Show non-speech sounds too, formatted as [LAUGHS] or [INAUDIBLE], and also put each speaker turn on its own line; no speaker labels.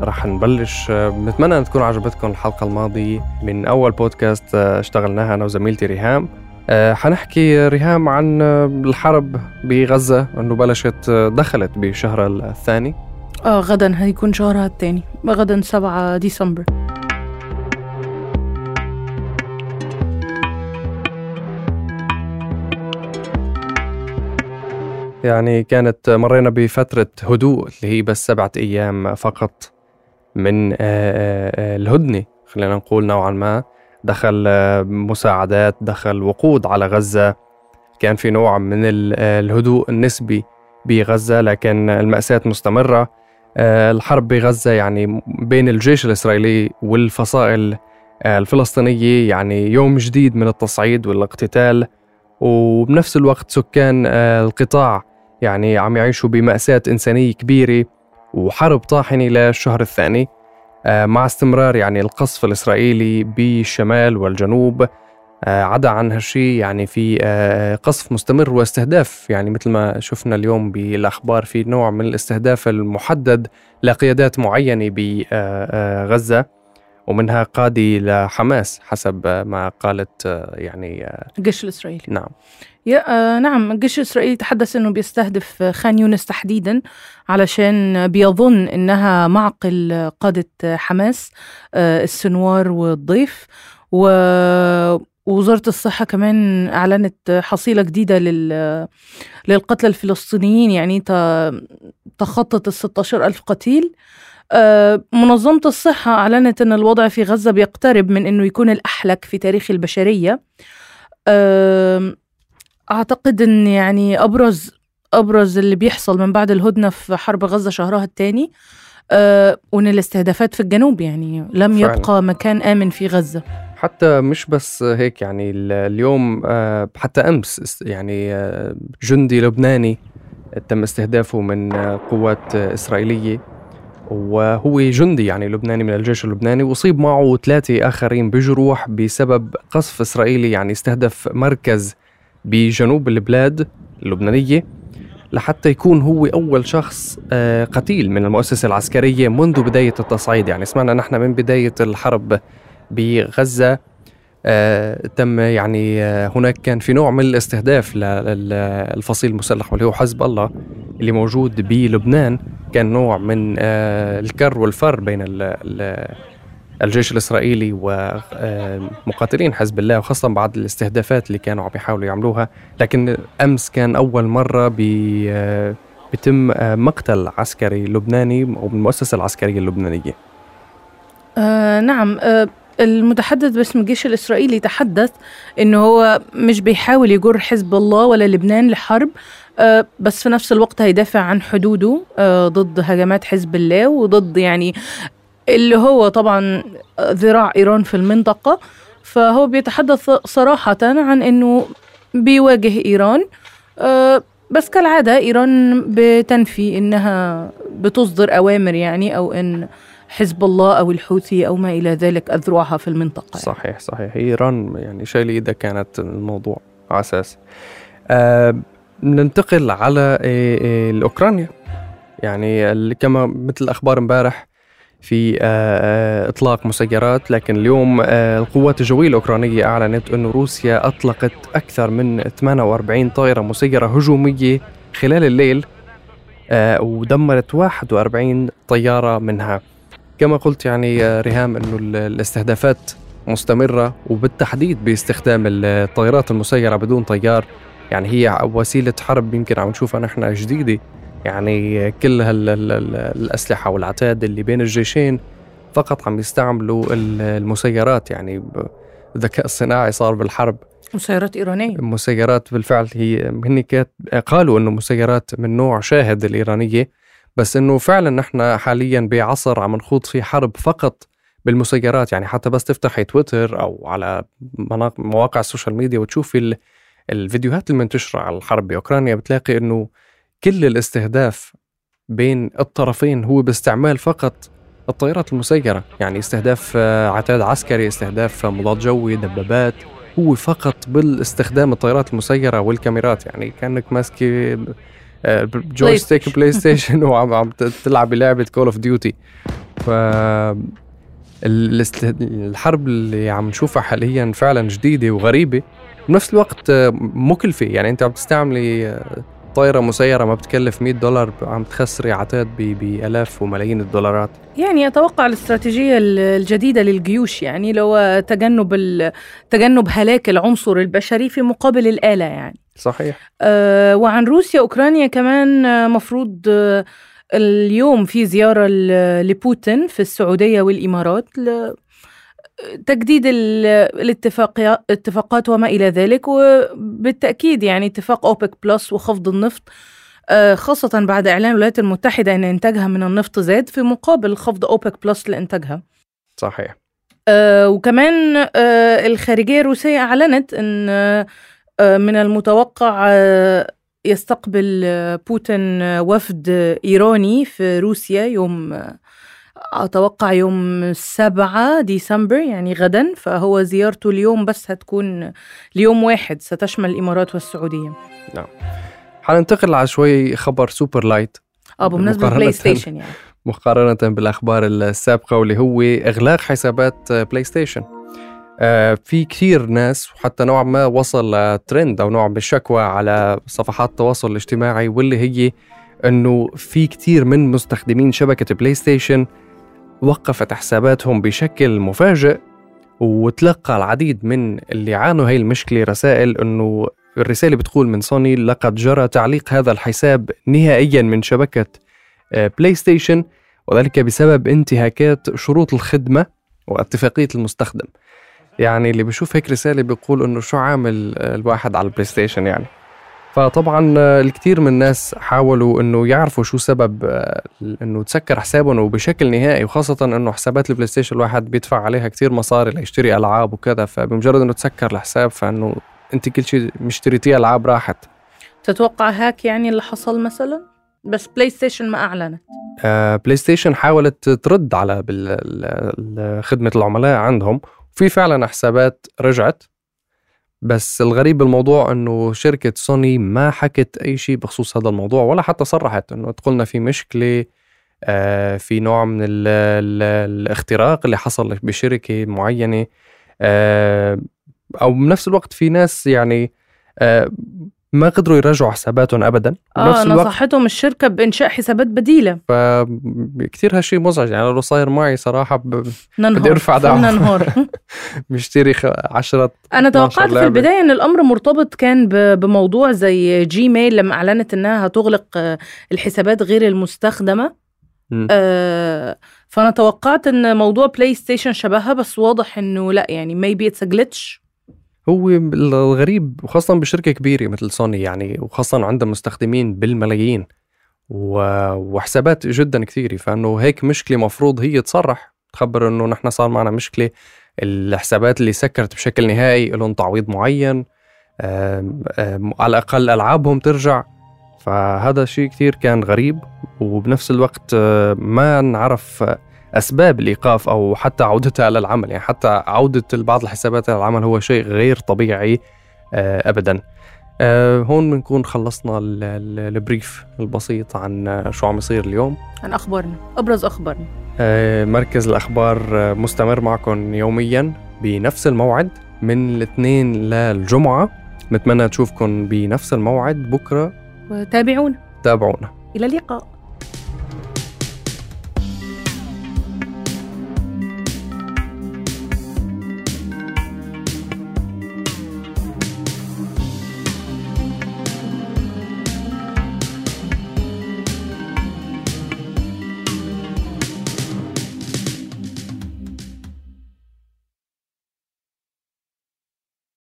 رح نبلش. بنتمنى أن تكون عجبتكم الحلقة الماضية من أول بودكاست اشتغلناها أنا وزميلتي ريهام. أه حنحكي ريهام عن الحرب بغزة إنه بلشت دخلت بشهر الثاني.
آه غدا. هيكون شهرها الثاني. غدا 7 ديسمبر.
يعني كانت مرينا بفترة هدوء اللي هي بس سبعة أيام فقط. من آه، آه، آه، الهدنة خلينا نقول نوعا ما. دخل مساعدات دخل وقود على غزة. كان في نوع من الهدوء النسبي بغزة لكن المأساة مستمرة. الحرب بغزة يعني بين الجيش الإسرائيلي والفصائل الفلسطينية يعني يوم جديد من التصعيد والإقتتال. وبنفس الوقت سكان القطاع يعني عم يعيشوا بمأساة إنسانية كبيرة وحرب طاحنة للشهر الثاني. مع استمرار يعني القصف الإسرائيلي بالشمال والجنوب. آه، عدا عن هالشي يعني في آه، قصف مستمر واستهداف يعني مثل ما شفنا اليوم بالأخبار في نوع من الاستهداف المحدد لقيادات معينة بغزة ومنها قادي لحماس حسب ما قالت يعني
الجيش الإسرائيلي.
نعم.
يا نعم الجيش الإسرائيلي تحدث أنه بيستهدف خان يونس تحديدا علشان بيظن أنها معقل قادة حماس السنوار والضيف. و ووزارة الصحة كمان أعلنت حصيلة جديدة لل... للقتلى الفلسطينيين يعني تخطت ال 16 ألف قتيل. منظمة الصحة أعلنت أن الوضع في غزة بيقترب من أنه يكون الأحلك في تاريخ البشرية. أعتقد أن يعني أبرز أبرز اللي بيحصل من بعد الهدنة في حرب غزة شهرها الثاني أه وإن الاستهدافات في الجنوب يعني لم فعلا. يبقى مكان آمن في غزة
حتى مش بس هيك يعني اليوم أه حتى أمس يعني أه جندي لبناني تم استهدافه من قوات إسرائيلية وهو جندي يعني لبناني من الجيش اللبناني وأصيب معه ثلاثة آخرين بجروح بسبب قصف إسرائيلي يعني استهدف مركز بجنوب البلاد اللبنانية لحتى يكون هو أول شخص آه، قتيل من المؤسسة العسكرية منذ بداية التصعيد. يعني سمعنا نحن من بداية الحرب بغزة آه، تم يعني آه، هناك كان في نوع من الاستهداف للفصيل المسلح واللي هو حزب الله اللي موجود بلبنان. كان نوع من الكر والفر بين الجيش الإسرائيلي ومقاتلين حزب الله وخاصة بعد الاستهدافات اللي كانوا عم يحاولوا يعملوها. لكن أمس كان أول مرة بيتم مقتل عسكري لبناني ومن المؤسسة العسكرية اللبنانية.
آه نعم. آه المتحدث باسم الجيش الإسرائيلي تحدث أنه هو مش بيحاول يجر حزب الله ولا لبنان لحرب آه بس في نفس الوقت هيدافع عن حدوده آه ضد هجمات حزب الله وضد يعني اللي هو طبعا ذراع إيران في المنطقة فهو بيتحدث صراحة عن أنه بيواجه إيران. آه، بس كالعادة إيران بتنفي أنها بتصدر أوامر يعني أو أن حزب الله أو الحوثي أو ما إلى ذلك أذرعها في المنطقة
يعني. صحيح صحيح. إيران يعني شايلة إذا كانت الموضوع أساس. أه ننتقل على إيه، إيه، الأوكرانيا. يعني كما مثل الأخبار امبارح في آه، آه، إطلاق مسيرات لكن اليوم آه، القوات الجوية الأوكرانية أعلنت انه روسيا أطلقت أكثر من 48 طائرة مسيرة هجومية خلال الليل ودمرت 41 طيارة منها. كما قلت يعني ريهام انه الاستهدافات مستمرة وبالتحديد باستخدام الطائرات المسيرة بدون طيار. يعني هي وسيلة حرب يمكن عم نشوفها نحن جديدة. يعني كل هالأسلحة والعتاد اللي بين الجيشين فقط عم يستعملوا المسيرات. يعني الذكاء الصناعي صار بالحرب.
مسيرات إيرانية.
مسيرات بالفعل هي هن قالوا إنه مسيرات من نوع شاهد الإيرانية بس إنه فعلا نحن حاليا بعصر عم نخوض في حرب فقط بالمسيرات. يعني حتى بس تفتحي تويتر أو على مواقع ال social media وتشوفي الفيديوهات المنتشرة على الحرب بأوكرانيا بتلاقي إنه كل الاستهداف بين الطرفين هو باستعمال فقط الطائرات المسيرة. يعني استهداف آه، عتاد عسكري استهداف مضاد جوي دبابات. هو فقط بالاستخدام الطائرات المسيرة والكاميرات. يعني كأنك ماسكة joystick PlayStation [LAUGHS] وعم عم تلعب بلعبة Call of Duty ف الحرب اللي عم نشوفها حاليا فعلا جديدة وغريبة. بنفس الوقت آه، مكلفة. يعني أنت عم تستعملي طائره مسيرة ما بتكلف 100 دولار عم تخسري عتاد بالاف وملايين الدولارات.
يعني أتوقع الاستراتيجية ال- الجديدة للجيوش يعني لو تجنب تجنب هلاك العنصر البشري في مقابل الآلة يعني.
صحيح.
آه، وعن روسيا أوكرانيا كمان آه، مفروض آه، اليوم في زيارة لبوتين في السعودية والإمارات تجديد ال- الاتفاقيات اتفاقات وما إلى ذلك وبالتأكيد يعني اتفاق أوبك بلس وخفض النفط آه، خاصة بعد إعلان الولايات المتحدة أن إنتاجها من النفط زاد في مقابل خفض أوبك بلس لإنتاجها.
صحيح.
آه، وكمان آه، الخارجية الروسية أعلنت أن آه، من المتوقع يستقبل بوتين وفد إيراني في روسيا يوم أتوقع يوم سبعة ديسمبر يعني غدا فهو زيارته اليوم بس هتكون ليوم واحد ستشمل الإمارات والسعودية.
حننتقل على شوي خبر super light.
آه بمناسبة PlayStation يعني.
مقارنة بالأخبار السابقة واللي هو إغلاق حسابات PlayStation. آه، في كثير ناس وحتى نوعا ما وصل ترند أو نوع من الشكوى على صفحات التواصل الاجتماعي واللي هي أنه في كثير من مستخدمين شبكة PlayStation وقفت حساباتهم بشكل مفاجئ وتلقى العديد من اللي عانوا هاي المشكلة رسائل أنه الرسالة بتقول من سوني لقد جرى تعليق هذا الحساب نهائيا من شبكة آه، PlayStation وذلك بسبب انتهاكات شروط الخدمة واتفاقية المستخدم. يعني اللي بشوف هيك رسالة بيقول إنه شو عامل آه، الواحد على ال PlayStation يعني. فطبعا آه، الكثير من الناس حاولوا إنه يعرفوا شو سبب آه، إنه تسكر حسابهم وبشكل نهائي وخاصة إنه حسابات ال PlayStation الواحد بيدفع عليها كثير مصاري ليشتري ألعاب وكذا فبمجرد إنه تسكر الحساب فإنه أنت كل شيء مشتريتيه ألعاب راحت.
تتوقع هاك يعني اللي حصل مثلا؟ بس PlayStation ما أعلنت.
آه، PlayStation حاولت ترد على خدمة العملاء عندهم في فعلا حسابات رجعت. بس الغريب بالموضوع إنه شركة سوني ما حكت أي شيء بخصوص هذا الموضوع ولا حتى صرحت إنه تقولنا في مشكلة آه، في نوع من ال ال الاختراق اللي حصل بشركة معينة آه، أو بنفس الوقت في ناس يعني آه، ما قدروا يرجعوا حساباتهم ابدا آه
نصحتهم الشركة بإنشاء حسابات بديلة
فكتير هالشيء مزعج يعني لو صاير معي صراحة ب-
ننهار
بدي
صرنا
دعوة.
ننهار [LAUGHS]
بشتري خ- عشرة
أنا
12
توقعت في. البداية إن الأمر مرتبط كان ب- بموضوع زي جيميل لما أعلنت إنها هتغلق آه، الحسابات غير
المستخدمة.
آه، فأنا توقعت إن موضوع بلاي ستيشن شبهها بس واضح إنه لأ يعني maybe it's a glitch
هو الغريب وخاصة بشركة كبيرة مثل سوني يعني وخاصة عندها مستخدمين بالملايين وحسابات جدا كثيرة. فإنه هيك مشكلة مفروض هي تصرح تخبر إنه نحن صار معنا مشكلة الحسابات اللي سكرت بشكل نهائي لهم تعويض معين آم، آم، على الأقل ألعابهم ترجع. فهذا شيء كثير كان غريب وبنفس الوقت آه، ما نعرف أسباب الإيقاف أو حتى عودتها للعمل يعني حتى عودة بعض الحسابات للعمل هو شيء غير طبيعي آه، ابدا. آه، هون بنكون خلصنا ال- ال- البريف البسيط عن شو عم يصير اليوم.
عن أخبارنا أبرز أخبارنا.
آه، مركز الأخبار مستمر معكم يوميا بنفس الموعد من الاثنين للجمعة. نتمنى تشوفكم بنفس الموعد بكرة.
وتابعونا.
تابعونا.
إلى اللقاء.